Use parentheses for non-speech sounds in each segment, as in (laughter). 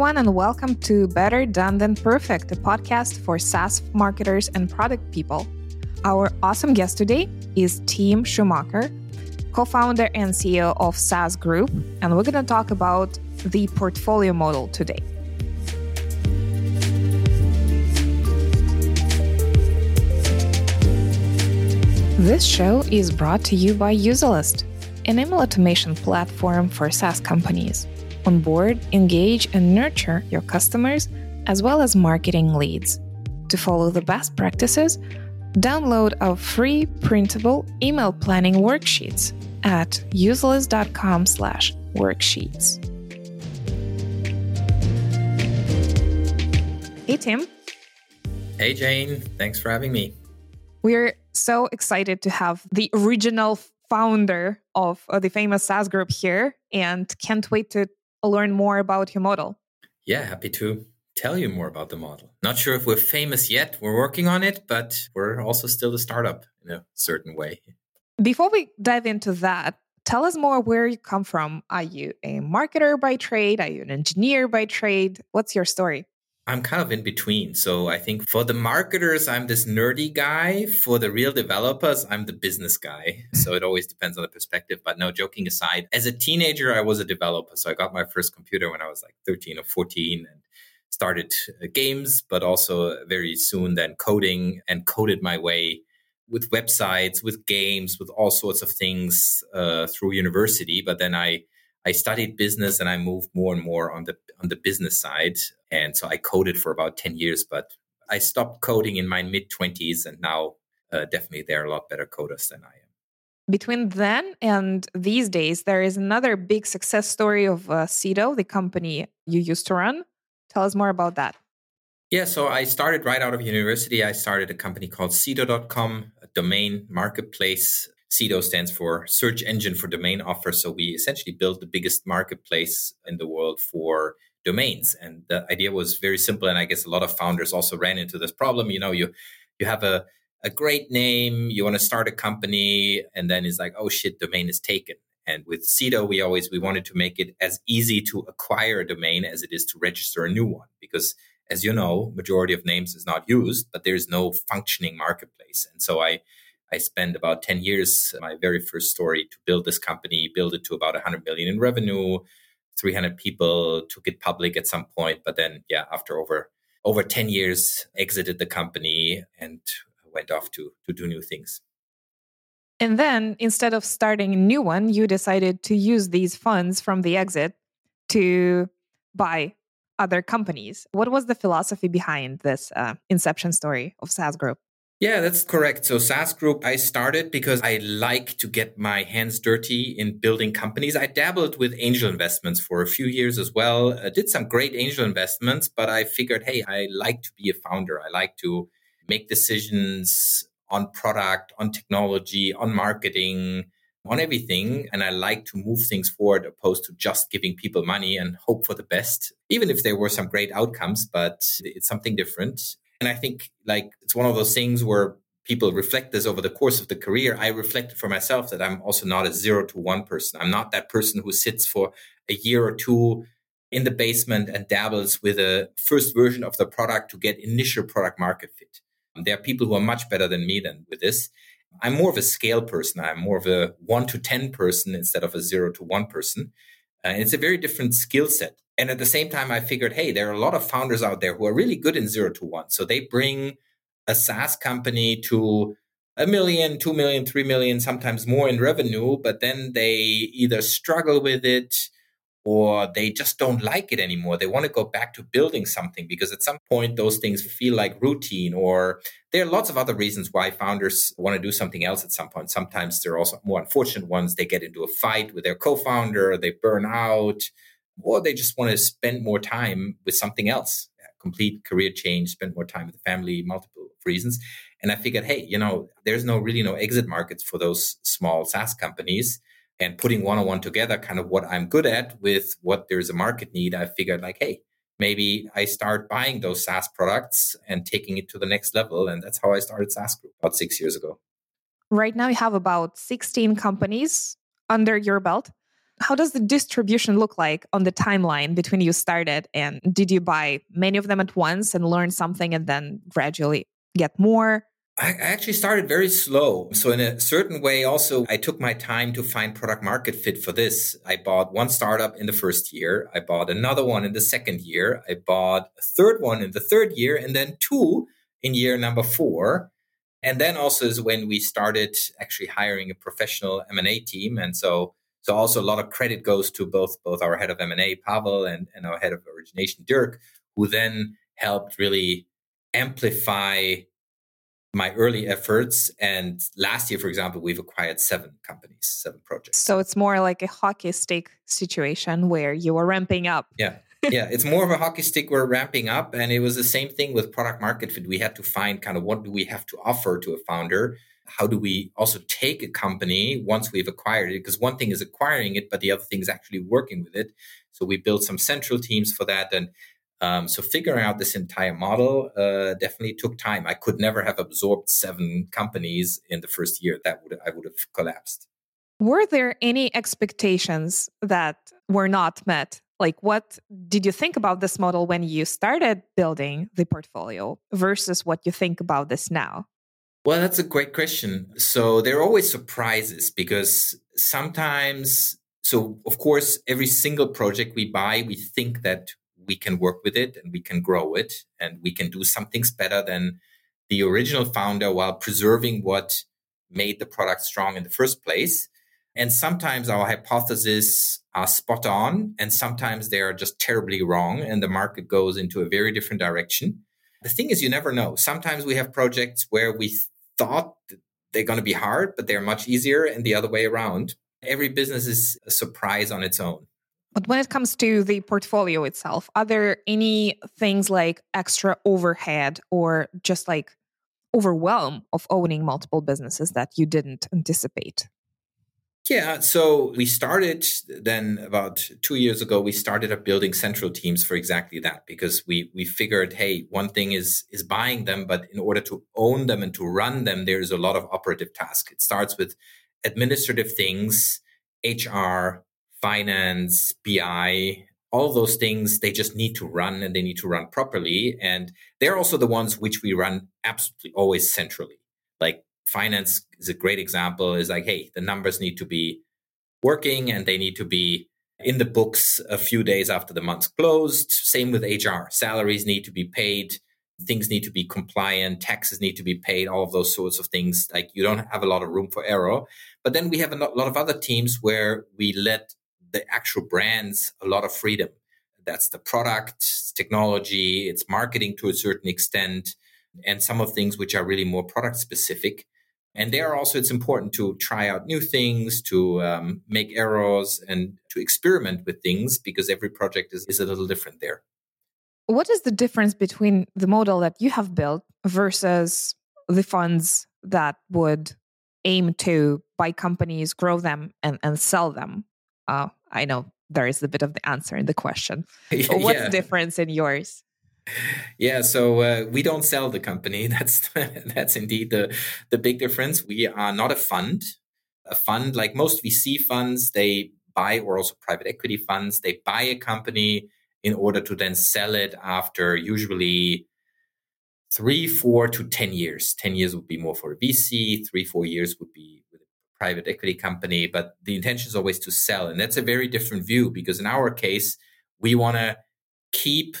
everyone, and welcome to Better Done Than Perfect, a podcast for SaaS marketers and product people. Our awesome guest today is Tim Schumacher, co founder and CEO of SaaS Group, and we're going to talk about the portfolio model today. This show is brought to you by Userlist, an email automation platform for SaaS companies. Onboard, engage, and nurture your customers as well as marketing leads. To follow the best practices, download our free printable email planning worksheets at userlist.com slash worksheets. Hey, Tim. Hey, Jane. Thanks for having me. We're so excited to have the original founder of uh, the famous SaaS group here and can't wait to learn more about your model. Yeah, happy to tell you more about the model. Not sure if we're famous yet. We're working on it, but we're also still a startup in a certain way. Before we dive into that, tell us more where you come from. Are you a marketer by trade? Are you an engineer by trade? What's your story? I'm kind of in between. So I think for the marketers, I'm this nerdy guy. For the real developers, I'm the business guy. So it always depends on the perspective. But no, joking aside, as a teenager, I was a developer. So I got my first computer when I was like 13 or 14 and started uh, games, but also very soon then coding and coded my way with websites, with games, with all sorts of things uh, through university. But then I I studied business and I moved more and more on the on the business side. And so I coded for about 10 years, but I stopped coding in my mid 20s and now uh, definitely they're a lot better coders than I am. Between then and these days, there is another big success story of uh, Sedo, the company you used to run. Tell us more about that. Yeah, so I started right out of university. I started a company called Sedo.com, a domain marketplace Sedo stands for Search Engine for Domain Offer. So we essentially built the biggest marketplace in the world for domains. And the idea was very simple. And I guess a lot of founders also ran into this problem. You know, you you have a a great name, you want to start a company, and then it's like, oh shit, domain is taken. And with Sedo, we always we wanted to make it as easy to acquire a domain as it is to register a new one. Because as you know, majority of names is not used, but there's no functioning marketplace. And so I I spent about 10 years, my very first story, to build this company, build it to about 100 million in revenue, 300 people, took it public at some point. But then, yeah, after over over 10 years, exited the company and went off to, to do new things. And then instead of starting a new one, you decided to use these funds from the exit to buy other companies. What was the philosophy behind this uh, inception story of SaaS Group? Yeah, that's correct. So SaaS Group, I started because I like to get my hands dirty in building companies. I dabbled with angel investments for a few years as well. I did some great angel investments, but I figured, hey, I like to be a founder. I like to make decisions on product, on technology, on marketing, on everything. And I like to move things forward opposed to just giving people money and hope for the best, even if there were some great outcomes, but it's something different. And I think like it's one of those things where people reflect this over the course of the career. I reflected for myself that I'm also not a zero to one person. I'm not that person who sits for a year or two in the basement and dabbles with a first version of the product to get initial product market fit. There are people who are much better than me than with this. I'm more of a scale person. I'm more of a one to 10 person instead of a zero to one person. Uh, it's a very different skill set. And at the same time, I figured, hey, there are a lot of founders out there who are really good in zero to one. So they bring a SaaS company to a million, two million, three million, sometimes more in revenue, but then they either struggle with it or they just don't like it anymore. They want to go back to building something because at some point those things feel like routine, or there are lots of other reasons why founders want to do something else at some point. Sometimes there are also more unfortunate ones. They get into a fight with their co founder, they burn out or they just want to spend more time with something else, complete career change, spend more time with the family, multiple reasons. And I figured, hey, you know, there's no really no exit markets for those small SaaS companies. And putting one on one together, kind of what I'm good at with what there's a market need, I figured like, hey, maybe I start buying those SaaS products and taking it to the next level. And that's how I started SaaS Group about six years ago. Right now, you have about 16 companies under your belt. How does the distribution look like on the timeline between you started and did you buy many of them at once and learn something and then gradually get more I actually started very slow. So in a certain way, also, I took my time to find product market fit for this. I bought one startup in the first year. I bought another one in the second year. I bought a third one in the third year and then two in year number four. And then also is when we started actually hiring a professional M&A team. And so, so also a lot of credit goes to both, both our head of M&A, Pavel, and, and our head of origination, Dirk, who then helped really amplify my early efforts. And last year, for example, we've acquired seven companies, seven projects. So it's more like a hockey stick situation where you are ramping up. Yeah. yeah, it's more of a hockey stick. We're ramping up. And it was the same thing with product market fit. We had to find kind of what do we have to offer to a founder? How do we also take a company once we've acquired it? Because one thing is acquiring it, but the other thing is actually working with it. So we built some central teams for that. And um, so figuring out this entire model uh, definitely took time. I could never have absorbed seven companies in the first year. That would I would have collapsed. Were there any expectations that were not met? Like, what did you think about this model when you started building the portfolio versus what you think about this now? Well, that's a great question. So there are always surprises because sometimes, so of course, every single project we buy, we think that we can work with it and we can grow it and we can do some things better than the original founder while preserving what made the product strong in the first place. And sometimes our hypotheses are spot on and sometimes they are just terribly wrong and the market goes into a very different direction. The thing is, you never know. Sometimes we have projects where we thought they're going to be hard, but they're much easier and the other way around. Every business is a surprise on its own. But when it comes to the portfolio itself, are there any things like extra overhead or just like overwhelm of owning multiple businesses that you didn't anticipate? Yeah, so we started then about two years ago. We started up building central teams for exactly that because we we figured, hey, one thing is is buying them, but in order to own them and to run them, there's a lot of operative task. It starts with administrative things, HR, finance, BI, all those things, they just need to run and they need to run properly. And they're also the ones which we run absolutely always centrally. Like finance is a great example, is like, hey, the numbers need to be working and they need to be in the books a few days after the month's closed. Same with HR. Salaries need to be paid. Things need to be compliant. Taxes need to be paid. All of those sorts of things. Like you don't have a lot of room for error. But then we have a lot of other teams where we let the actual brands a lot of freedom. That's the product, technology, it's marketing to a certain extent, and some of things which are really more product specific. And there also, it's important to try out new things, to um, make errors, and to experiment with things because every project is, is a little different there. What is the difference between the model that you have built versus the funds that would aim to buy companies, grow them, and, and sell them? Uh, I know there is a bit of the answer in the question. (laughs) What's yeah. the difference in yours? Yeah, so uh, we don't sell the company. (laughs) That's that's indeed the the big difference. We are not a fund. A fund like most VC funds, they buy or also private equity funds, they buy a company in order to then sell it after usually three, four to ten years. Ten years would be more for a VC. Three, four years would be with a private equity company, but the intention is always to sell. And that's a very different view because in our case, we want to keep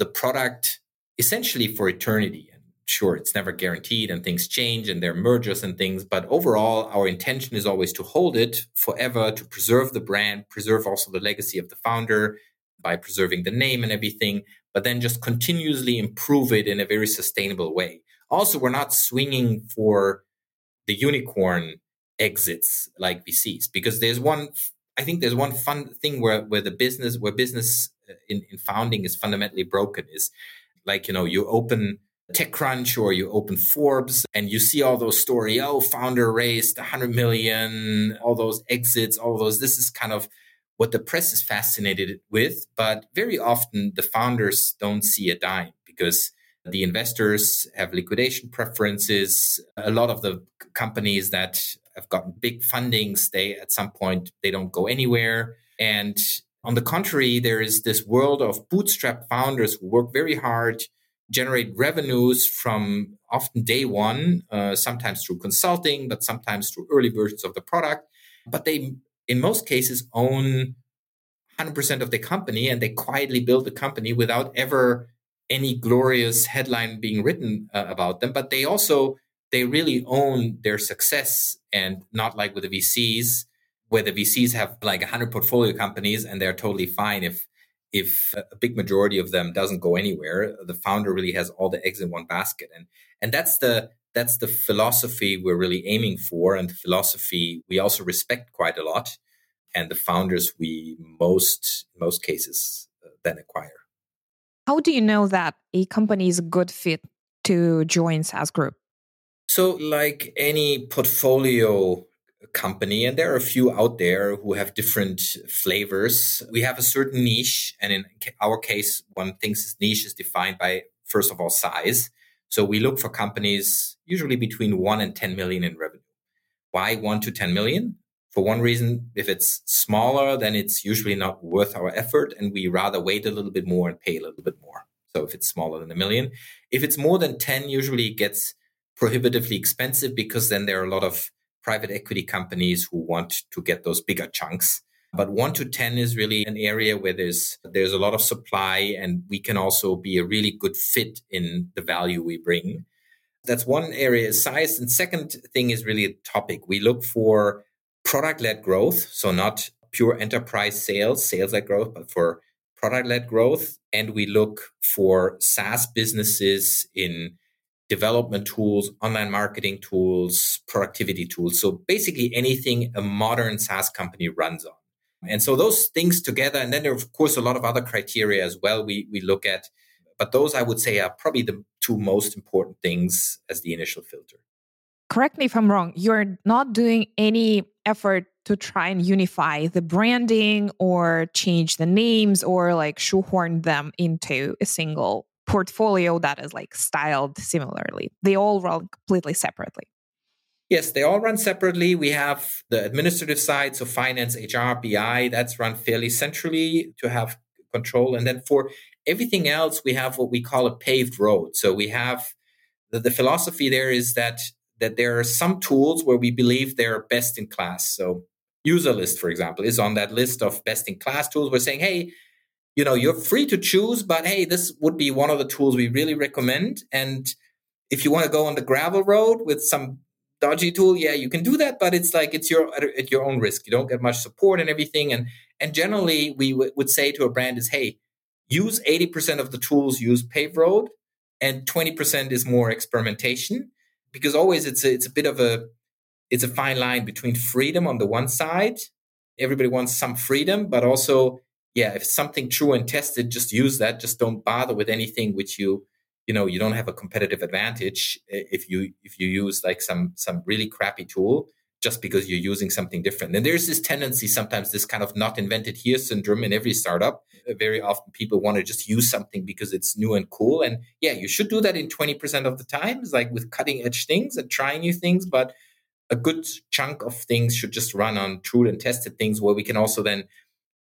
the product essentially for eternity. And sure, it's never guaranteed and things change and there are mergers and things. But overall, our intention is always to hold it forever, to preserve the brand, preserve also the legacy of the founder by preserving the name and everything, but then just continuously improve it in a very sustainable way. Also, we're not swinging for the unicorn exits like VCs because there's one I think there's one fun thing where where the business where business in, in founding is fundamentally broken is like you know you open TechCrunch or you open Forbes and you see all those story, Oh, founder raised 100 million, all those exits, all those. This is kind of what the press is fascinated with. But very often the founders don't see a dime because The investors have liquidation preferences. A lot of the companies that have gotten big fundings, they at some point they don't go anywhere. And on the contrary, there is this world of bootstrap founders who work very hard, generate revenues from often day one, uh, sometimes through consulting, but sometimes through early versions of the product. But they, in most cases, own 100% of the company and they quietly build the company without ever any glorious headline being written uh, about them. But they also, they really own their success and not like with the VCs where the VCs have like 100 portfolio companies and they're totally fine if if a big majority of them doesn't go anywhere the founder really has all the eggs in one basket. And and that's the that's the philosophy we're really aiming for and the philosophy we also respect quite a lot and the founders we most most cases uh, then acquire. How do you know that a company is a good fit to join SaaS Group? So like any portfolio company, and there are a few out there who have different flavors. We have a certain niche, and in our case, one thinks this niche is defined by first of all size. So we look for companies usually between one and 10 million in revenue. Why one to 10 million? For one reason, if it's smaller, then it's usually not worth our effort, and we rather wait a little bit more and pay a little bit more. So if it's smaller than a million, if it's more than 10, usually it gets prohibitively expensive because then there are a lot of private equity companies who want to get those bigger chunks. But one to 10 is really an area where there's, there's a lot of supply and we can also be a really good fit in the value we bring. That's one area is size. And second thing is really a topic. We look for product led growth. So not pure enterprise sales, sales led growth, but for product led growth. And we look for SaaS businesses in development tools, online marketing tools, productivity tools. So basically anything a modern SaaS company runs on. And so those things together, and then there are of course a lot of other criteria as well we, we look at. But those I would say are probably the two most important things as the initial filter. Correct me if I'm wrong. You're not doing any effort to try and unify the branding or change the names or like shoehorn them into a single portfolio that is like styled similarly. They all run completely separately. Yes, they all run separately. We have the administrative side, so finance, HR, BI, that's run fairly centrally to have control. And then for everything else, we have what we call a paved road. So we have the, the philosophy there is that that there are some tools where we believe they're best in class. So Userlist, for example, is on that list of best in class tools. We're saying, hey, you know, you're free to choose, but hey, this would be one of the tools we really recommend. And if you want to go on the gravel road with some dodgy tool, yeah, you can do that, but it's like it's your at your own risk. You don't get much support and everything. And and generally, we w- would say to a brand is, hey, use eighty percent of the tools, use paved Road, and twenty percent is more experimentation, because always it's a, it's a bit of a it's a fine line between freedom on the one side. Everybody wants some freedom, but also yeah, if something true and tested, just use that. Just don't bother with anything which you, you know, you don't have a competitive advantage eh, if you if you use like some some really crappy tool just because you're using something different. And there's this tendency sometimes, this kind of not invented here syndrome in every startup. Eh, very often people want to just use something because it's new and cool. And yeah, you should do that in 20% of the times, like with cutting edge things and trying new things. But a good chunk of things should just run on true and tested things where we can also then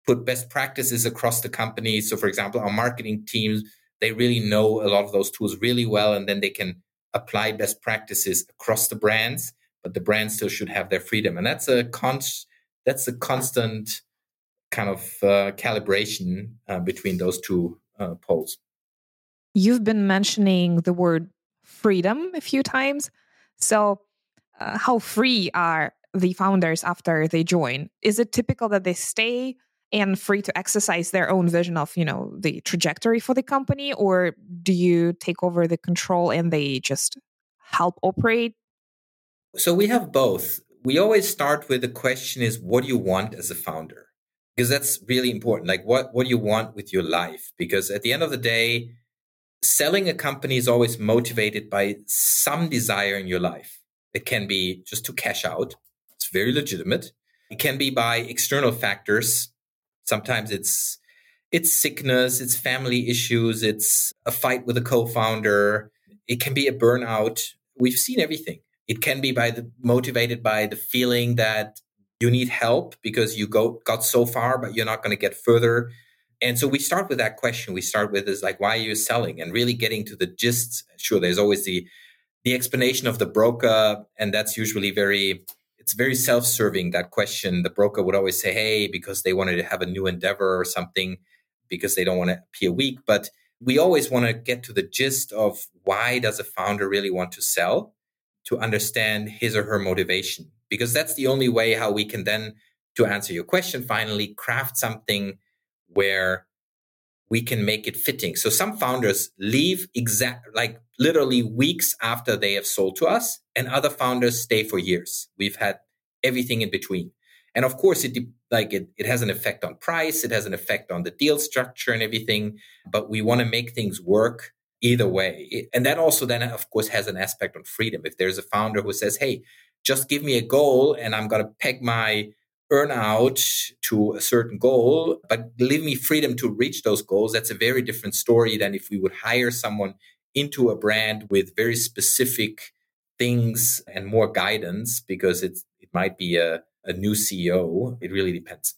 put best practices across the company. So, for example, our marketing teams, they really know a lot of those tools really well, and then they can apply best practices across the brands. But the brands still should have their freedom, and that's a con- that's a constant kind of uh, calibration uh, between those two uh, poles. You've been mentioning the word freedom a few times. So, uh, how free are the founders after they join? Is it typical that they stay and free to exercise their own vision of you know the trajectory for the company? Or do you take over the control and they just help operate? So we have both. We always start with the question is what do you want as a founder? Because that's really important. Like what what do you want with your life? Because at the end of the day selling a company is always motivated by some desire in your life. It can be just to cash out. It's very legitimate. It can be by external factors Sometimes it's it's sickness, it's family issues, it's a fight with a co-founder. It can be a burnout. We've seen everything. It can be by the motivated by the feeling that you need help because you go got so far, but you're not going to get further. And so we start with that question. We start with is like, why are you selling? And really getting to the gist. Sure, there's always the the explanation of the broker, and that's usually very it's very self-serving that question the broker would always say hey because they wanted to have a new endeavor or something because they don't want to appear weak. But we always want to get to the gist of why does a founder really want to sell to understand his or her motivation because that's the only way how we can then to answer your question finally craft something where we can make it fitting so some founders leave exact like literally weeks after they have sold to us and other founders stay for years we've had everything in between and of course, it like it, it has an effect on price, it has an effect on the deal structure and everything. But we want to make things work either way. And that also then, of course, has an aspect on freedom. If there's a founder who says, "Hey, just give me a goal, and I'm to peg my earn out to a certain goal, but leave me freedom to reach those goals," that's a very different story than if we would hire someone into a brand with very specific things and more guidance because it's it might be a a new CEO. It really depends.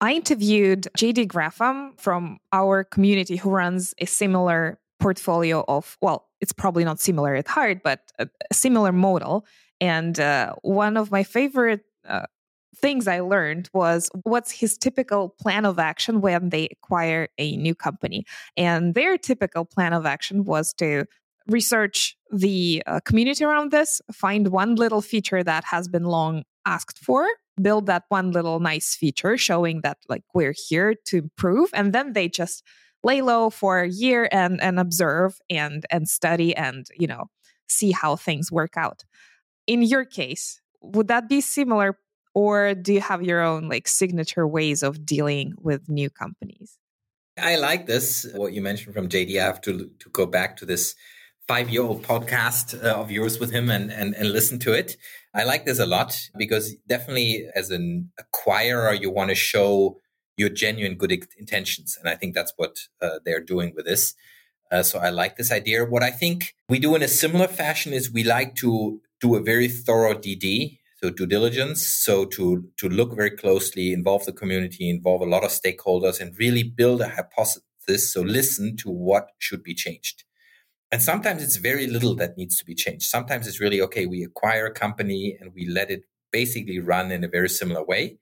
I interviewed JD Graffam from our community who runs a similar portfolio of, well, it's probably not similar at heart, but a, similar model. And uh, one of my favorite uh, things I learned was what's his typical plan of action when they acquire a new company. And their typical plan of action was to research the uh, community around this, find one little feature that has been long asked for build that one little nice feature showing that like we're here to improve and then they just lay low for a year and and observe and and study and you know see how things work out in your case would that be similar or do you have your own like signature ways of dealing with new companies i like this what you mentioned from JD i have to to go back to this five year old podcast uh, of yours with him and, and, and listen to it. I like this a lot because definitely as an acquirer, you want to show your genuine good intentions. And I think that's what uh, they're doing with this. Uh, so I like this idea. What I think we do in a similar fashion is we like to do a very thorough DD, so due diligence. So to to look very closely, involve the community, involve a lot of stakeholders, and really build a hypothesis. So listen to what should be changed. And sometimes it's very little that needs to be changed. Sometimes it's really okay, we acquire a company and we let it basically run in a very similar way.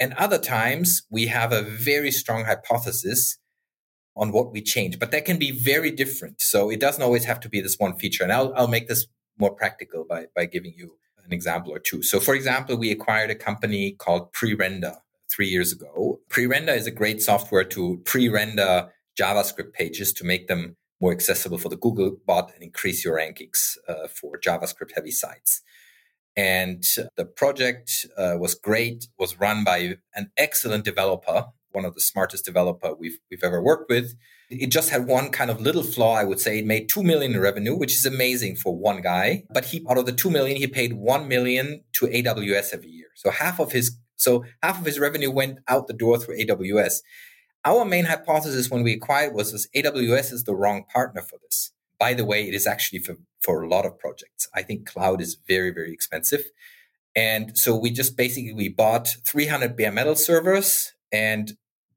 And other times we have a very strong hypothesis on what we change, but that can be very different. So it doesn't always have to be this one feature. And I'll, I'll make this more practical by, by giving you an example or two. So for example, we acquired a company called Prerender three years ago. Prerender is a great software to pre-render JavaScript pages to make them more accessible for the Google bot and increase your rankings uh, for JavaScript heavy sites. And the project uh, was great, was run by an excellent developer, one of the smartest developer we've, we've ever worked with. It just had one kind of little flaw, I would say. It made 2 million in revenue, which is amazing for one guy. But he, out of the 2 million, he paid 1 million to AWS every year. So half of his, so half of his revenue went out the door through AWS. Our main hypothesis when we acquired was this AWS is the wrong partner for this. By the way, it is actually for, for a lot of projects. I think cloud is very, very expensive. And so we just basically we bought 300 bare metal servers and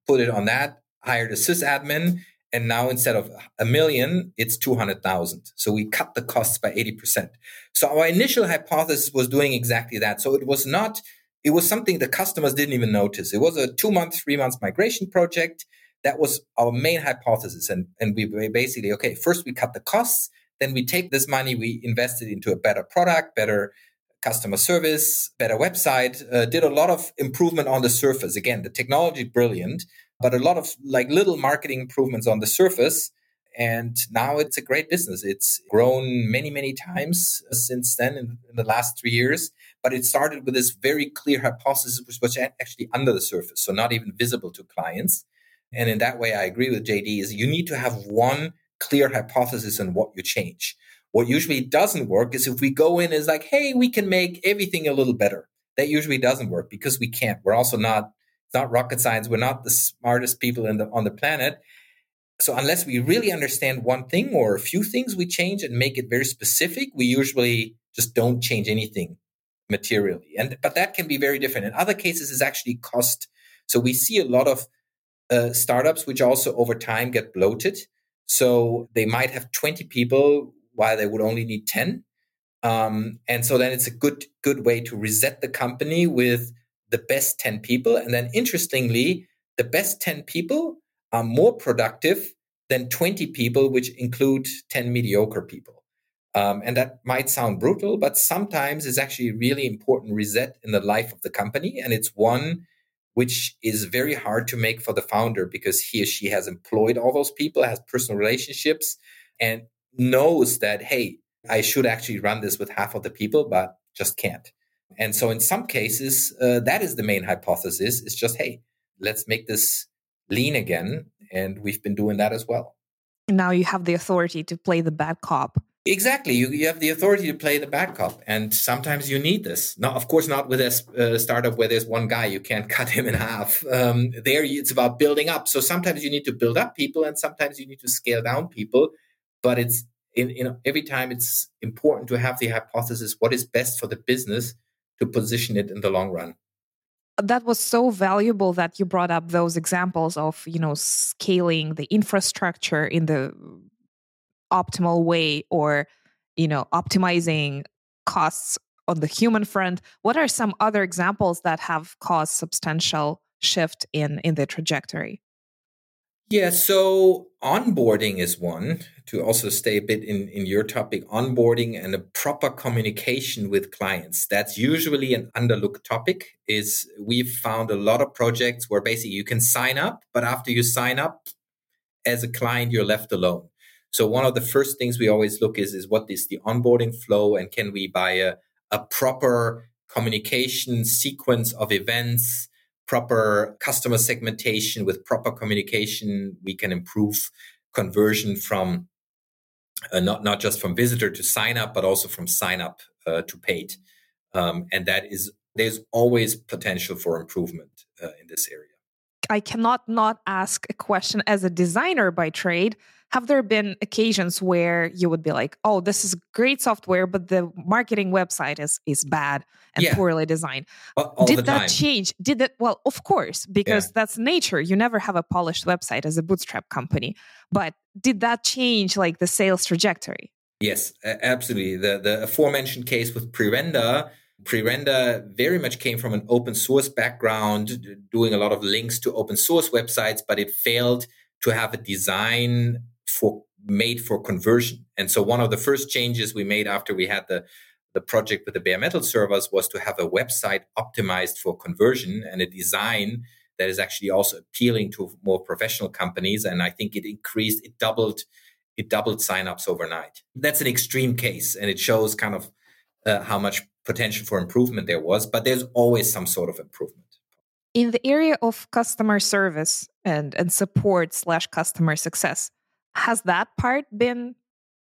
put it on that, hired a sysadmin, and now instead of a million, it's 200,000. So we cut the costs by 80%. So our initial hypothesis was doing exactly that. So it was not it was something the customers didn't even notice. It was a two month, three months migration project. That was our main hypothesis. And, and we basically, okay, first we cut the costs, then we take this money, we invested into a better product, better customer service, better website, uh, did a lot of improvement on the surface. Again, the technology brilliant, but a lot of like little marketing improvements on the surface and now it's a great business. It's grown many, many times since then in, in, the last three years. But it started with this very clear hypothesis, which was actually under the surface, so not even visible to clients. And in that way, I agree with JD is you need to have one clear hypothesis on what you change. What usually doesn't work is if we go in as like, hey, we can make everything a little better. That usually doesn't work because we can't. We're also not It's not rocket science. We're not the smartest people the, on the planet. So unless we really understand one thing or a few things, we change and make it very specific. We usually just don't change anything materially. And but that can be very different. In other cases, is actually cost. So we see a lot of uh, startups which also over time get bloated. So they might have 20 people while they would only need 10. Um, and so then it's a good good way to reset the company with the best 10 people. And then interestingly, the best 10 people are more productive than 20 people, which include 10 mediocre people. Um, and that might sound brutal, but sometimes it's actually a really important reset in the life of the company. And it's one which is very hard to make for the founder because he or she has employed all those people, has personal relationships, and knows that, hey, I should actually run this with half of the people, but just can't. And so in some cases, uh, that is the main hypothesis. It's just, hey, let's make this lean again. And we've been doing that as well. Now you have the authority to play the bad cop. Exactly. You, you have the authority to play the bad cop. And sometimes you need this. Now, of course, not with a uh, startup where there's one guy, you can't (laughs) cut him in half. Um, there, it's about building up. So sometimes you need to build up people and sometimes you need to scale down people. But it's in, every time it's important to have the hypothesis what is best for the business to position it in the long run. That was so valuable that you brought up those examples of you know scaling the infrastructure in the optimal way or you know optimizing costs on the human front. What are some other examples that have caused substantial shift in in the trajectory yeah, so onboarding is one to also stay a bit in, in your topic onboarding and a proper communication with clients. That's usually an underlooked topic is we've found a lot of projects where basically you can sign up, but after you sign up as a client, you're left alone. So one of the first things we always look is, is what is the onboarding flow and can we buy a, a proper communication sequence of events proper customer segmentation, with proper communication, we can improve conversion from uh, not not just from visitor to sign up, but also from sign up uh, to paid. Um, and that is there's always potential for improvement uh, in this area. I cannot not ask a question as a designer by trade have there been occasions where you would be like oh this is great software but the marketing website is is bad and yeah. poorly designed. All, did that change? Did that well of course because yeah. that's nature. You never have a polished website as a bootstrap company. But did that change like the sales trajectory? Yes absolutely. The the aforementioned case with Prerender Prerender very much came from an open source background, doing a lot of links to open source websites, but it failed to have a design for made for conversion. And so one of the first changes we made after we had the the project with the bare metal servers was to have a website optimized for conversion and a design that is actually also appealing to more professional companies. And I think it increased, it doubled, it doubled signups overnight. That's an extreme case, and it shows kind of uh, how much potential for improvement there was. But there's always some sort of improvement. In the area of customer service and and support slash customer success, has that part been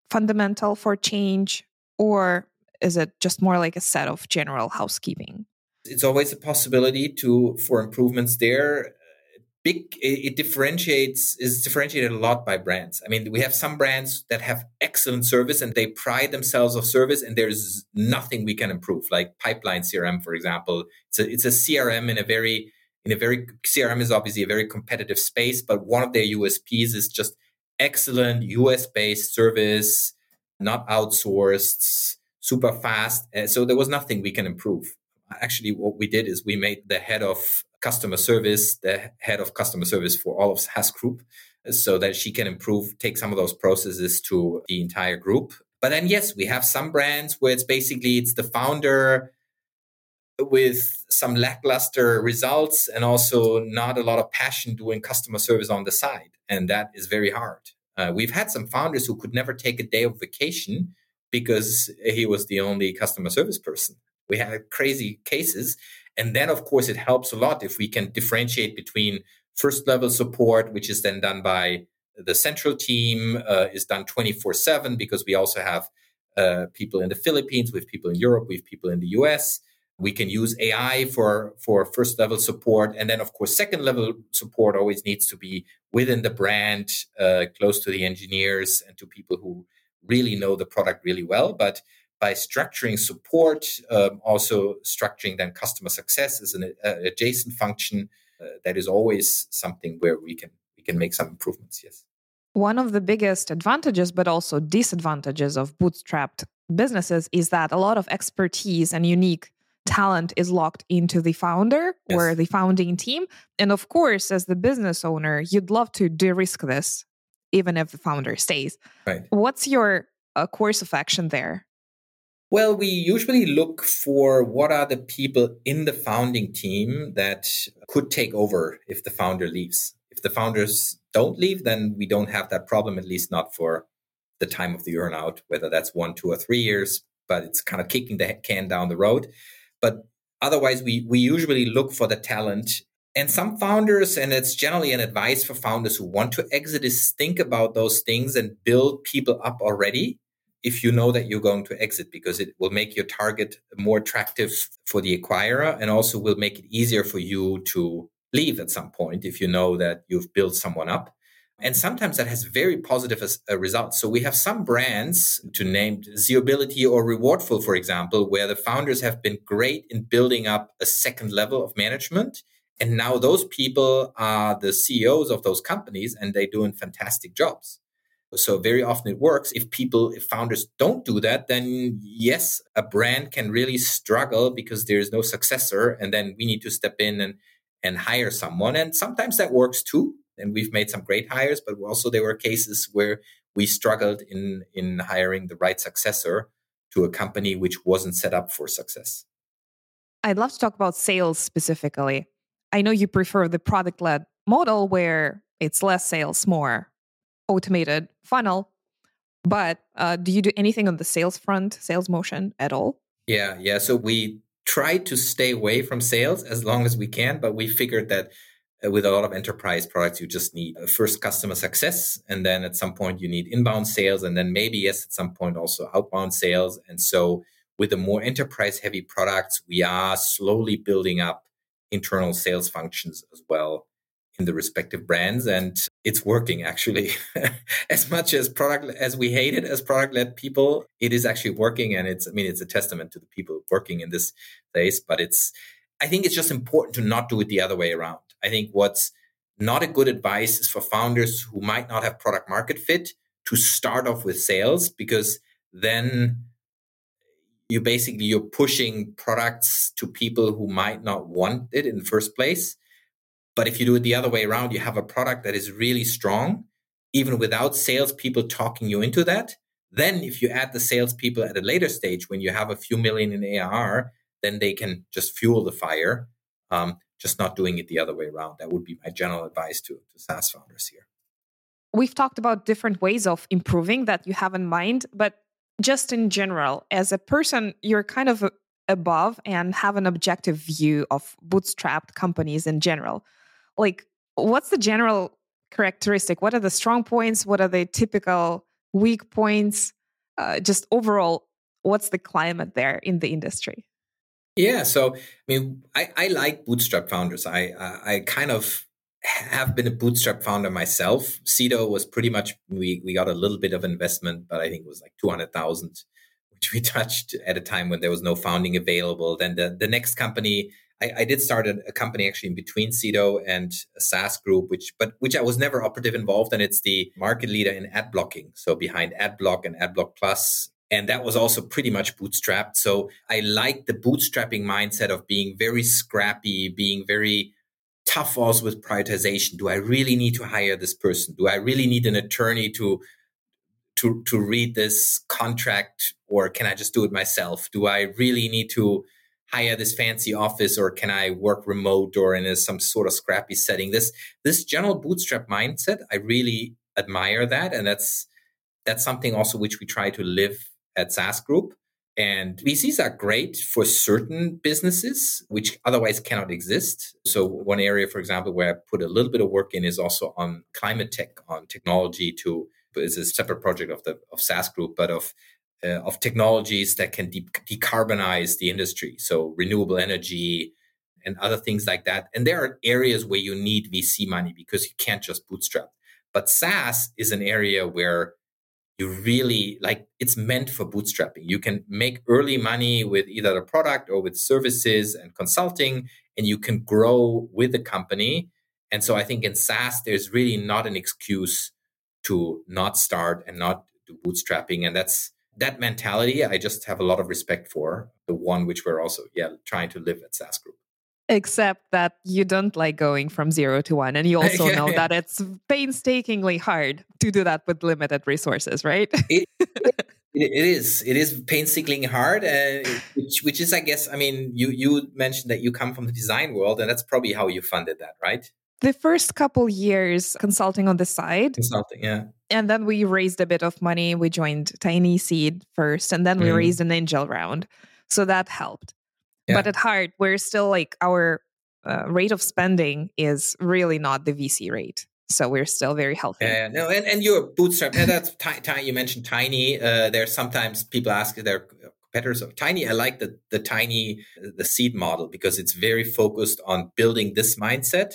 fundamental for change or is it just more like a set of general housekeeping? It's always a possibility to for improvements there. Big it, differentiates is differentiated a lot by brands. I mean we have some brands that have excellent service and they pride themselves of service and there's nothing we can improve like Pipeline CRM for example. It's a, it's a crm in a very in a very crm is obviously a very competitive space but one of their usps is just excellent US based service, not outsourced, super fast. Uh, so there was nothing we can improve. Actually, what we did is we made the head of customer service, the head of customer service for all of SaaS Group, so that she can improve, take some of those processes to the entire group. But then, yes, we have some brands where it's basically it's the founder with some lackluster results and also not a lot of passion doing customer service on the side. And that is very hard. Uh, we've had some founders who could never take a day of vacation because he was the only customer service person. We had crazy cases. And then, of course, it helps a lot if we can differentiate between first level support, which is then done by the central team, uh, is done 24 7 because we also have uh, people in the Philippines, we have people in Europe, we have people in the US We can use AI for, for first level support. And then, of course, second level support always needs to be within the brand, uh, close to the engineers and to people who really know the product really well. But by structuring support, um, also structuring then customer success is an uh, adjacent function, uh, that is always something where we can we can make some improvements. Yes. One of the biggest advantages, but also disadvantages of bootstrapped businesses is that a lot of expertise and unique talent is locked into the founder yes. or the founding team. And of course, as the business owner, you'd love to de risk this, even if the founder stays. Right. What's your uh, course of action there? Well, we usually look for what are the people in the founding team that could take over if the founder leaves. If the founders don't leave, then we don't have that problem, at least not for the time of the earnout, whether that's one, two, or three years, but it's kind of kicking the can down the road. But otherwise, we, we usually look for the talent. And some founders, and it's generally an advice for founders who want to exit, is think about those things and build people up already if you know that you're going to exit because it will make your target more attractive for the acquirer and also will make it easier for you to leave at some point if you know that you've built someone up. And sometimes that has very positive uh, results. So we have some brands to name Seobility or Rewardful, for example, where the founders have been great in building up a second level of management. And now those people are the CEOs of those companies and they're doing fantastic jobs. So very often it works. If people, if founders don't do that, then yes, a brand can really struggle because there's no successor. And then we need to step in and, and hire someone. And sometimes that works too and we've made some great hires, but also there were cases where we struggled in in hiring the right successor to a company which wasn't set up for success. I'd love to talk about sales specifically. I know you prefer the product led model where it's less sales, more automated funnel. But uh, do you do anything on the sales front, sales motion at all? Yeah, yeah. So we try to stay away from sales as long as we can, but we figured that Uh, with a lot of enterprise products, you just need uh, first customer success. And then at some point, you need inbound sales. And then maybe, yes, at some point, also outbound sales. And so with the more enterprise heavy products, we are slowly building up internal sales functions as well in the respective brands. And it's working actually. (laughs) as much as product, as we hate it as product led people, it is actually working. And it's, I mean, it's a testament to the people working in this place, but it's, I think it's just important to not do it the other way around I think what's not a good advice is for founders who might not have product market fit to start off with sales because then you basically you're pushing products to people who might not want it in the first place. But if you do it the other way around you have a product that is really strong even without salespeople talking you into that then if you add the salespeople at a later stage when you have a few million in ARR then they can just fuel the fire. Um, just not doing it the other way around. That would be my general advice to, to SaaS founders here. We've talked about different ways of improving that you have in mind, but just in general, as a person, you're kind of above and have an objective view of bootstrapped companies in general. Like, what's the general characteristic? What are the strong points? What are the typical weak points? Uh, just overall, what's the climate there in the industry? Yeah, so I mean, I, I like bootstrap founders. I, I, I kind of have been a bootstrap founder myself. Sedo was pretty much we we got a little bit of investment, but I think it was like two hundred thousand, which we (laughs) touched at a time when there was no founding available. Then the the next company. I, I did start a, a, company actually in between Sedo and a SaaS group, which but which I was never operative involved, and it's the market leader in ad blocking. So behind AdBlock and AdBlock Plus, and that was also pretty much bootstrapped. So I like the bootstrapping mindset of being very scrappy, being very tough also with prioritization. Do I really need to hire this person? Do I really need an attorney to to to read this contract or can I just do it myself? Do I really need to hire this fancy office or can I work remote or in a, some sort of scrappy setting? This this general bootstrap mindset, I really admire that and that's that's something also which we try to live at SaaS Group. And VCs are great for certain businesses, which otherwise cannot exist. So, one area, for example, where I put a little bit of work in is also on climate tech, on technology to is a separate project of the of SaaS Group, but of uh, of technologies that can de- decarbonize the industry. So renewable energy and other things like that. And there are areas where you need VC money because you can't just bootstrap. But SaaS is an area where you really like it's meant for bootstrapping. You can make early money with either the product or with services and consulting, and you can grow with the company. And so I think in SaaS, there's really not an excuse to not start and not do bootstrapping. And that's that mentality I just have a lot of respect for, the one which we're also, yeah, trying to live at SaaS Group. Except that you don't like going from zero to one. And you also (laughs) know that it's painstakingly hard to do that with limited resources, right? it, (laughs) it, it is. It is painstakingly hard, uh, which, which is, I guess, I mean, you, you mentioned that you come from the design world, and that's probably how you funded that, right? The first couple years consulting on the side. Consulting, yeah and then we raised a bit of money. We joined TinySeed first, and then we mm. raised an angel round. So that helped. Yeah. But at heart, we're still like our uh, rate of spending is really not the VC rate. So we're still very healthy. Yeah, no, and, and you're bootstrap. yeah, that's tiny. You mentioned tiny. Uh, there's sometimes people ask if they're competitors of tiny. I like the the tiny the seed model because it's very focused on building this mindset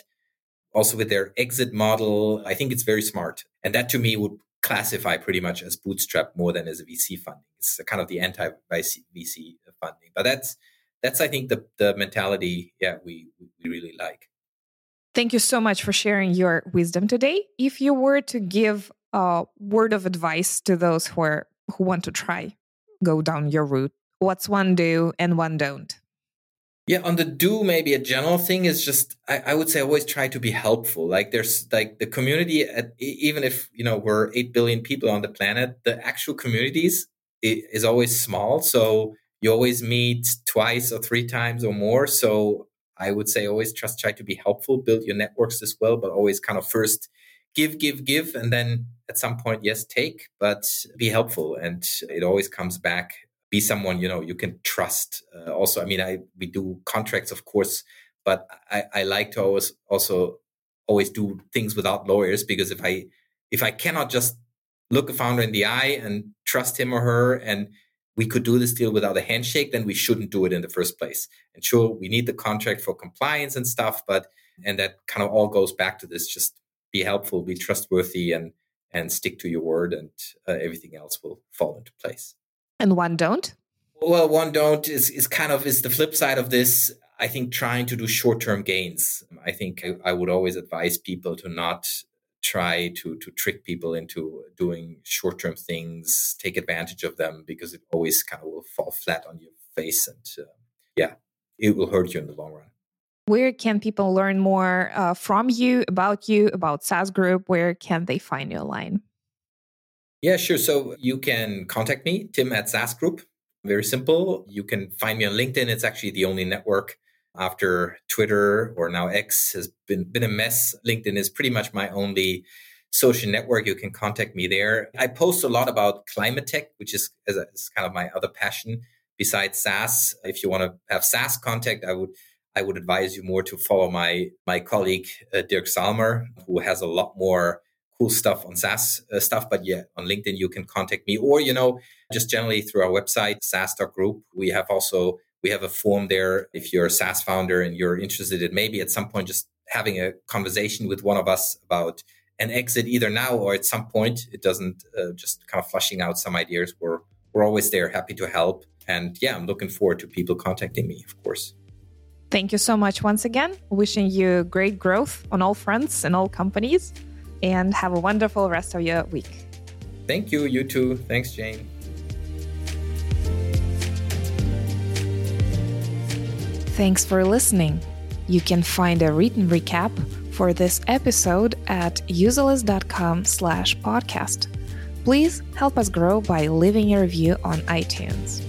also with their exit model. I think it's very smart. And that to me would classify pretty much as bootstrap more than as a VC funding. It's kind of the anti VC funding. But that's that's I think the the mentality yeah we we really like. Thank you so much for sharing your wisdom today. If you were to give a word of advice to those who are who want to try go down your route, what's one do and one don't? Yeah, on the do, maybe a general thing is just I, I, would say always try to be helpful. Like there's like the community, at, even if you know we're eight billion people on the planet, the actual communities is always small. So you always meet twice or three times or more. So I would say always just try to be helpful, build your networks as well, but always kind of first give, give, give, and then at some point yes take, but be helpful, and it always comes back be someone you know you can trust. Uh, also, I mean, I we do contracts, of course, but I, I like to always also always do things without lawyers because if I if I cannot just look a founder in the eye and trust him or her and we could do this deal without a handshake, then we shouldn't do it in the first place. And sure, we need the contract for compliance and stuff, but and that kind of all goes back to this: just be helpful, be trustworthy, and and stick to your word, and uh, everything else will fall into place and one don't? Well, one don't is, is kind of is the flip side of this. I think trying to do short term gains. I think I, I, would always advise people to not try to to trick people into doing short term things, take advantage of them because it always kind of will fall flat on your face, and uh, yeah, it will hurt you in the long run. Where can people learn more uh, from you, about you, about SaaS Group? Where can they find you online? Yeah, sure. So you can contact me, Tim at SaaS Group. Very simple. You can find me on LinkedIn. It's actually the only network after Twitter or now X has been, been a mess. LinkedIn is pretty much my only social network. You can contact me there. I post a lot about climate tech, which is, is kind of my other passion besides SaaS. If you want to have SaaS contact, I would I would advise you more to follow my my colleague uh, Dirk Sahlmer, who has a lot more cool stuff on SaaS uh, stuff. But yeah, on LinkedIn, you can contact me or, you know, just generally through our website, SaaS.group. We have also, we have a form there. If you're a SaaS founder and you're interested in maybe at some point just having a conversation with one of us about an exit either now or at some point, it doesn't uh, just kind of flushing out some ideas. We're, we're always there, happy to help. And yeah, I'm looking forward to people contacting me, of course. Thank you so much once again. Wishing you great growth on all fronts and all companies and have a wonderful rest of your week. Thank you. You too. Thanks, Jane. Thanks for listening. You can find a written recap for this episode at userlist.com slash podcast. Please help us grow by leaving a review on iTunes.